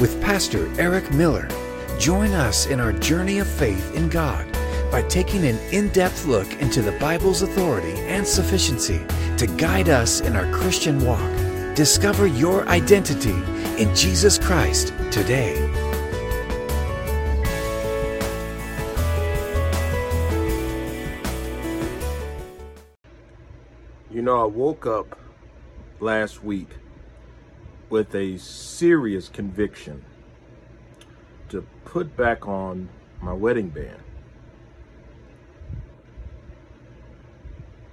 with Pastor Eric Miller. Join us in our journey of faith in God by taking an in depth look into the Bible's authority and sufficiency to guide us in our Christian walk. Discover your identity in Jesus Christ today. You know, I woke up last week with a serious conviction to put back on my wedding band.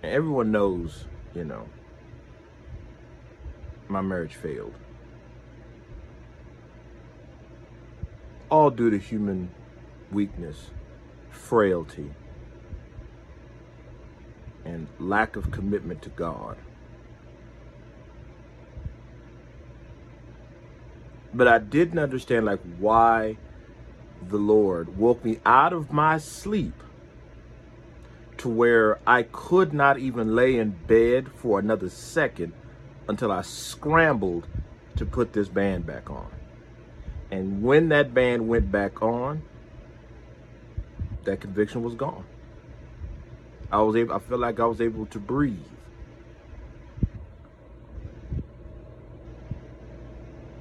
Everyone knows, you know, my marriage failed. All due to human weakness, frailty, and lack of commitment to God. But I didn't understand like why the Lord woke me out of my sleep to where I could not even lay in bed for another second until I scrambled to put this band back on. And when that band went back on, that conviction was gone. I was able I feel like I was able to breathe.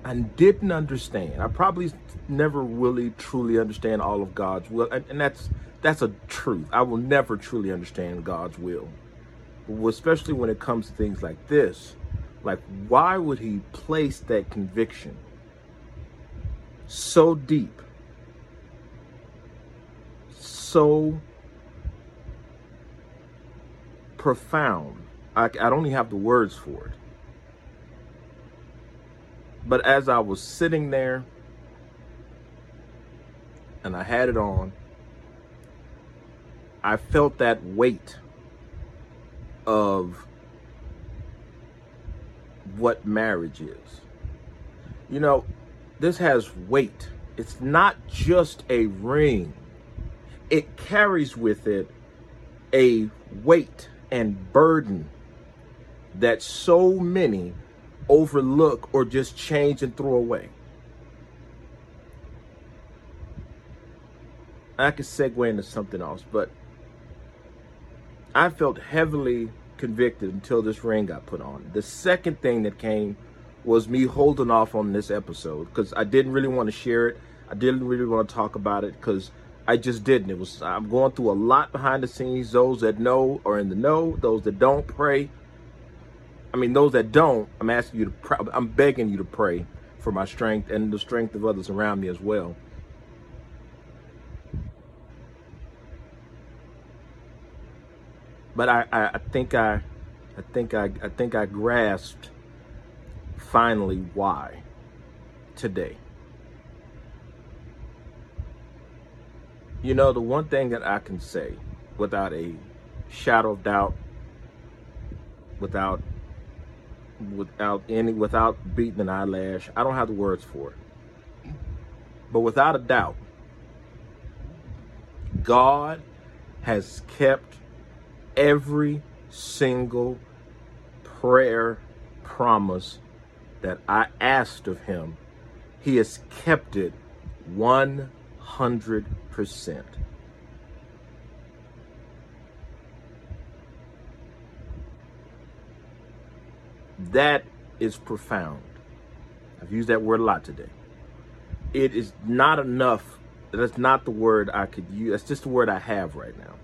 I didn't understand. I probably never really truly understand all of God's will, and, and that's that's a truth. I will never truly understand God's will, especially when it comes to things like this. Like, why would He place that conviction so deep, so profound? I, I don't even have the words for it. But as I was sitting there and I had it on, I felt that weight of what marriage is. You know, this has weight. It's not just a ring, it carries with it a weight and burden that so many overlook or just change and throw away. I could segue into something else, but I felt heavily convicted until this ring got put on. The second thing that came was me holding off on this episode because I didn't really want to share it. I didn't really want to talk about it because I just didn't. It was I'm going through a lot behind the scenes. Those that know are in the know. Those that don't pray. I mean, those that don't, I'm asking you to. Pray, I'm begging you to pray for my strength and the strength of others around me as well. But I, I, I think I, I think I, I think I grasped finally why today. You know, the one thing that I can say without a shadow of doubt, without without any without beating an eyelash, I don't have the words for it. But without a doubt, God has kept every single prayer promise that I asked of him. He has kept it 100%. That is profound. I've used that word a lot today. It is not enough. That's not the word I could use. That's just the word I have right now.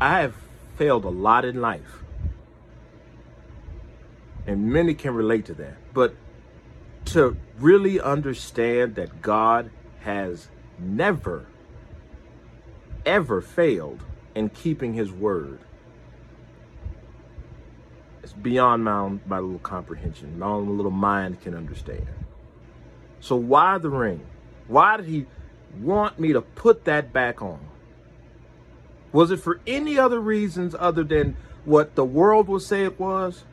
I have failed a lot in life. And many can relate to that. But to really understand that God has never, ever failed in keeping his word. It's beyond my, my little comprehension. My own little mind can understand. So why the ring? Why did he want me to put that back on? Was it for any other reasons other than what the world will say it was?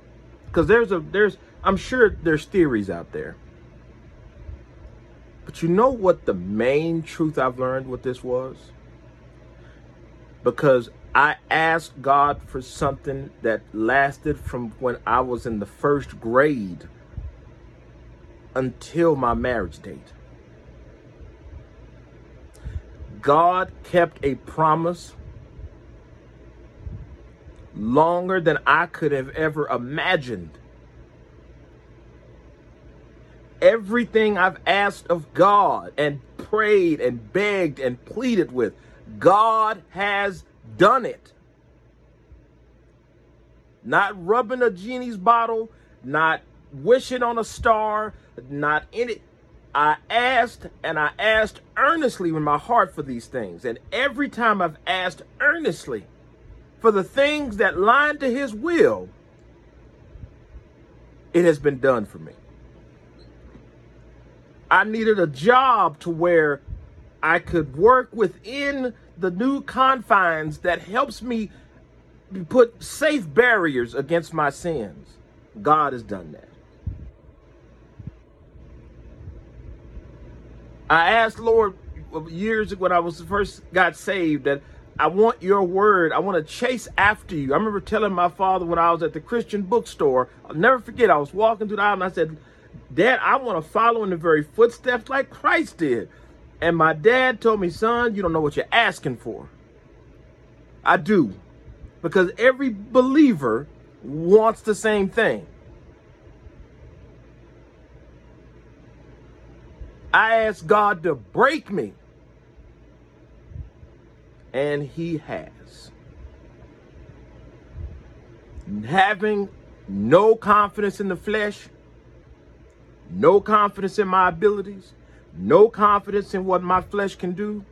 Because there's a there's I'm sure there's theories out there. But you know what the main truth I've learned what this was? Because I asked God for something that lasted from when I was in the first grade until my marriage date. God kept a promise longer than I could have ever imagined. Everything I've asked of God and prayed and begged and pleaded with, God has done it. Not rubbing a genie's bottle, not wishing on a star, not any. I asked and I asked earnestly in my heart for these things. And every time I've asked earnestly for the things that line to his will, it has been done for me. I needed a job to where I could work within the new confines that helps me put safe barriers against my sins. God has done that. I asked Lord years ago when I was first got saved that I want your word. I want to chase after you. I remember telling my father when I was at the Christian bookstore, I'll never forget, I was walking through the aisle and I said, Dad, I want to follow in the very footsteps like Christ did. And my dad told me, son, you don't know what you're asking for. I do. Because every believer wants the same thing. I asked God to break me. And He has. Having no confidence in the flesh, no confidence in my abilities, no confidence in what my flesh can do.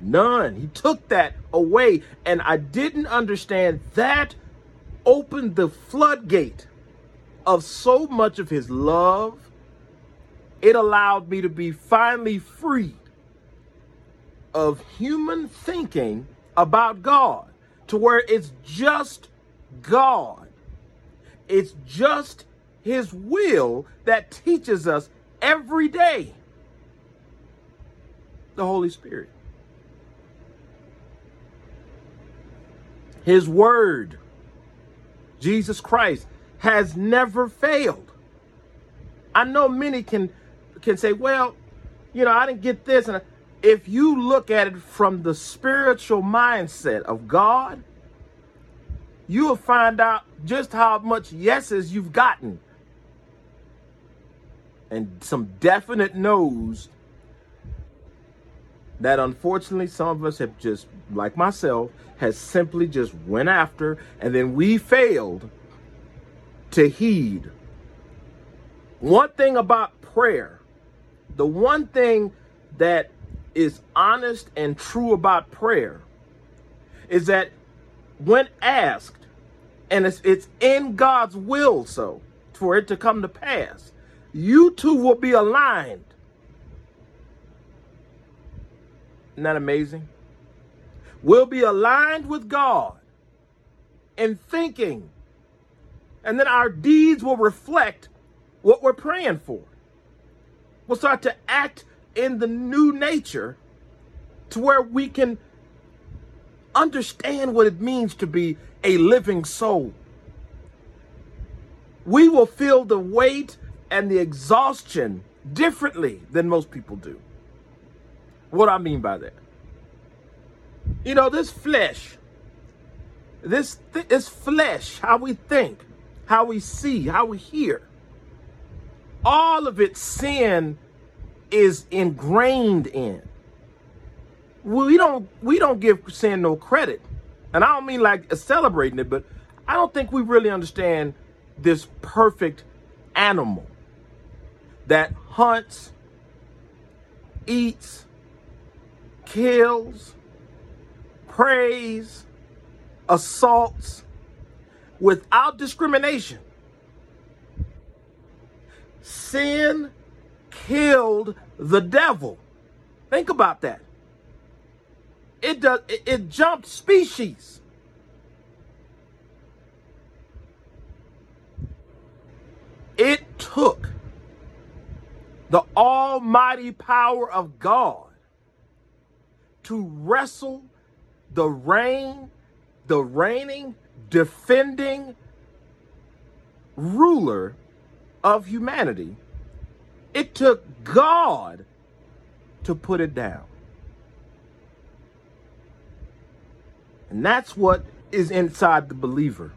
None. He took that away. And I didn't understand that opened the floodgate of so much of his love it allowed me to be finally free of human thinking about God to where it's just God. It's just His will that teaches us every day. The Holy Spirit. His Word, Jesus Christ, has never failed. I know many can can say, well, you know, I didn't get this. And if you look at it from the spiritual mindset of God, you will find out just how much yeses you've gotten and some definite no's that unfortunately some of us have just like myself has simply just went after and then we failed to heed. One thing about prayer the one thing that is honest and true about prayer is that when asked, and it's, it's in God's will so for it to come to pass, you two will be aligned. Isn't that amazing? We'll be aligned with God in thinking, and then our deeds will reflect what we're praying for We'll start to act in the new nature to where we can understand what it means to be a living soul. We will feel the weight and the exhaustion differently than most people do. What I mean by that? You know, this flesh, this, th- this flesh, how we think, how we see, how we hear, all of it sin is ingrained in. We don't we don't give sin no credit. And I don't mean like celebrating it, but I don't think we really understand this perfect animal. That hunts, eats, kills, preys, assaults without discrimination. Sin killed the devil. Think about that. It does it, it jumped species. It took the almighty power of God to wrestle the reign, the reigning, defending ruler of humanity. It took God to put it down. And that's what is inside the believer.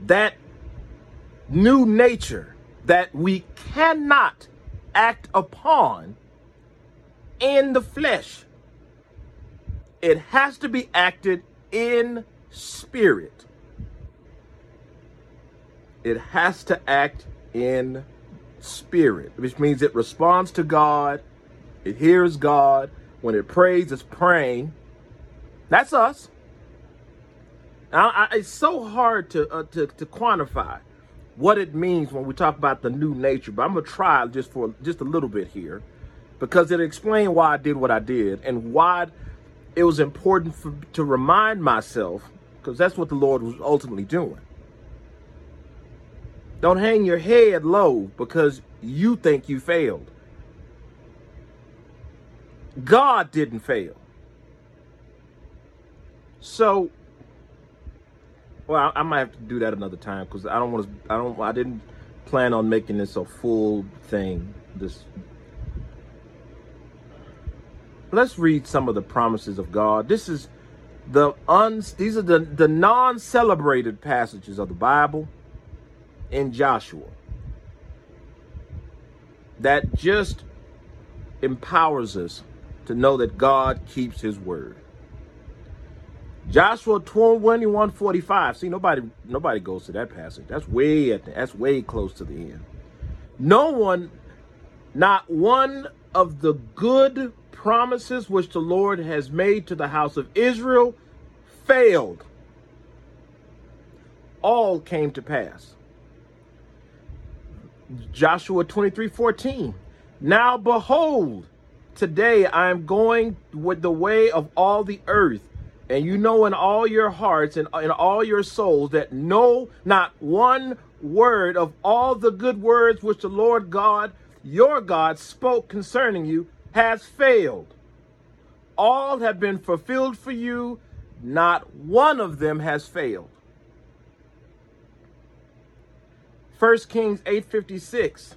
That new nature that we cannot act upon in the flesh. It has to be acted in spirit. It has to act in spirit, which means it responds to God, it hears God. When it prays, it's praying. That's us. I, it's so hard to, uh, to to quantify what it means when we talk about the new nature, but I'm gonna try just for just a little bit here, because it explained why I did what I did and why it was important for, to remind myself, because that's what the Lord was ultimately doing. Don't hang your head low because you think you failed. God didn't fail. So, well, I, I might have to do that another time because I don't want to. I don't. I didn't plan on making this a full thing. This. Let's read some of the promises of God. This is the un. These are the the non-celebrated passages of the Bible in Joshua that just empowers us to know that God keeps his word. Joshua 21 45. See, nobody nobody goes to that passage. That's way at the, that's way close to the end. No one, not one of the good promises which the Lord has made to the house of Israel failed. All came to pass. Joshua 23 14. Now behold, today I am going with the way of all the earth. And you know in all your hearts and uh, in all your souls that no, not one word of all the good words which the Lord God, your God, spoke concerning you has failed. All have been fulfilled for you, not one of them has failed. 1 Kings 8:56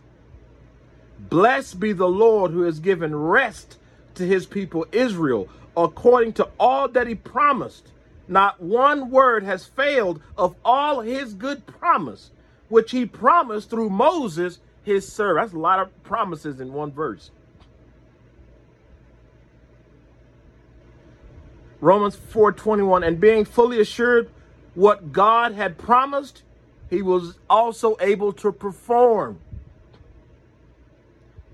Blessed be the Lord who has given rest to his people Israel according to all that he promised. Not one word has failed of all his good promise, which he promised through Moses, his servant. That's a lot of promises in one verse. Romans 4:21 and being fully assured what God had promised, he was also able to perform.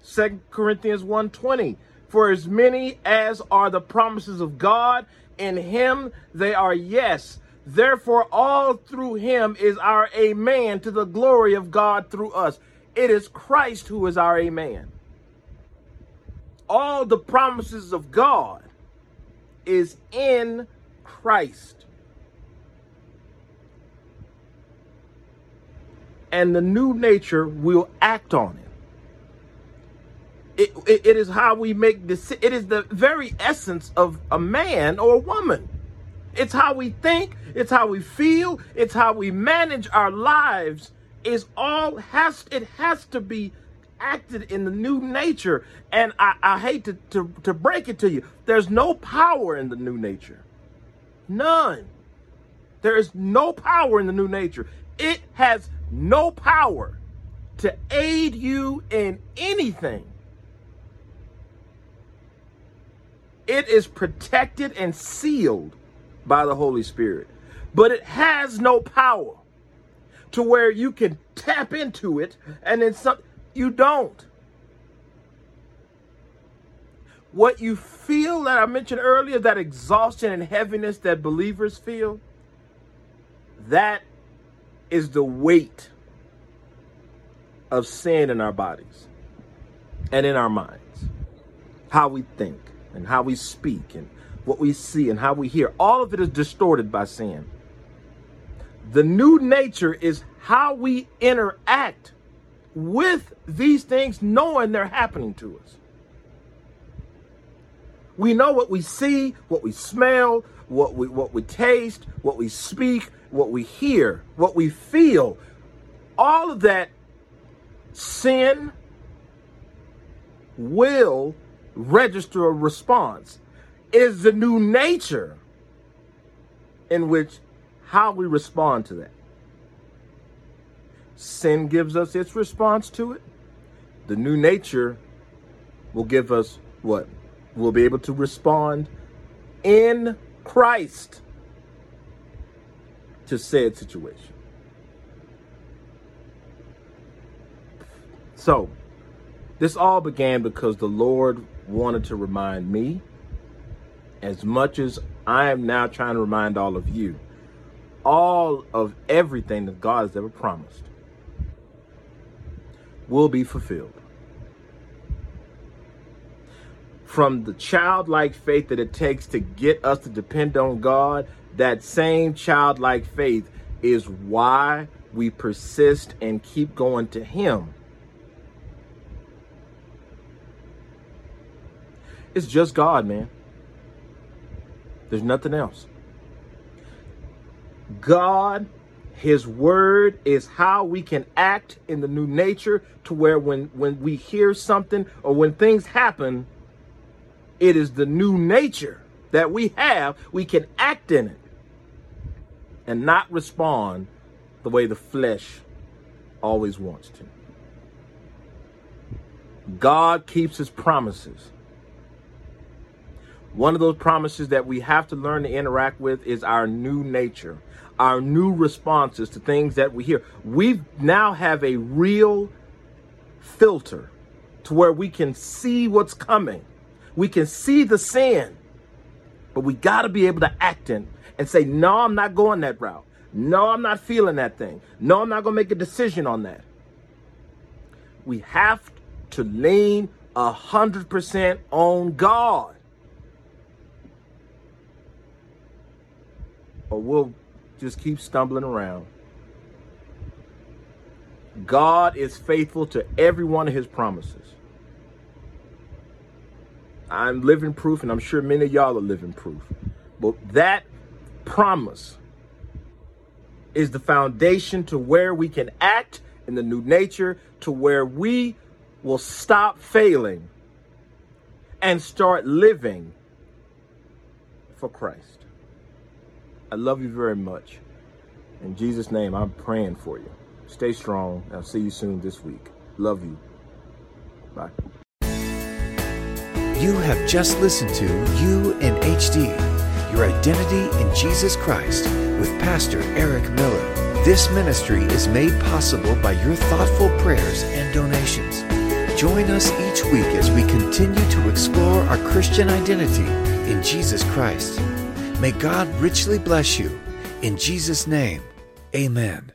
2 Corinthians 1:20 For as many as are the promises of God in him they are yes. Therefore all through him is our amen to the glory of God through us. It is Christ who is our amen. All the promises of God is in Christ. And the new nature will act on it. It, it, is how we make this. It is the very essence of a man or a woman. It's how we think. It's how we feel. It's how we manage our lives. Is all has it has to be acted in the new nature. And I, I hate to, to to break it to you. There's no power in the new nature. None. There is no power in the new nature. It has no power to aid you in anything. It is protected and sealed by the Holy Spirit, but it has no power to where you can tap into it and then some you don't. What you feel that I mentioned earlier, that exhaustion and heaviness that believers feel, that is the weight of sin in our bodies and in our minds. How we think and how we speak and what we see and how we hear. All of it is distorted by sin. The new nature is how we interact with these things, knowing they're happening to us. We know what we see, what we smell, what we what we taste, what we speak, what we hear, what we feel. All of that sin will register a response. Is the new nature in which how we respond to that. Sin gives us its response to it. The new nature will give us what? We'll be able to respond in Christ to said situation. So, this all began because the Lord wanted to remind me, as much as I am now trying to remind all of you, all of everything that God has ever promised will be fulfilled. From the childlike faith that it takes to get us to depend on God, that same childlike faith is why we persist and keep going to Him. It's just God, man. There's nothing else. God, His Word is how we can act in the new nature to where when, when we hear something or when things happen, it is the new nature that we have. We can act in it and not respond the way the flesh always wants to. God keeps His promises. One of those promises that we have to learn to interact with is our new nature, our new responses to things that we hear. We now have a real filter to where we can see what's coming. We can see the sin, but we got to be able to act in and say, no, I'm not going that route. No, I'm not feeling that thing. No, I'm not going to make a decision on that. We have to lean a hundred percent on God. Or we'll just keep stumbling around. God is faithful to every one of his promises. I'm living proof, and I'm sure many of y'all are living proof. But that promise is the foundation to where we can act in the new nature, to where we will stop failing and start living for Christ. I love you very much. In Jesus' name, I'm praying for you. Stay strong. I'll see you soon this week. Love you. Bye. You have just listened to You in HD, Your Identity in Jesus Christ with Pastor Eric Miller. This ministry is made possible by your thoughtful prayers and donations. Join us each week as we continue to explore our Christian identity in Jesus Christ. May God richly bless you. In Jesus' name, amen.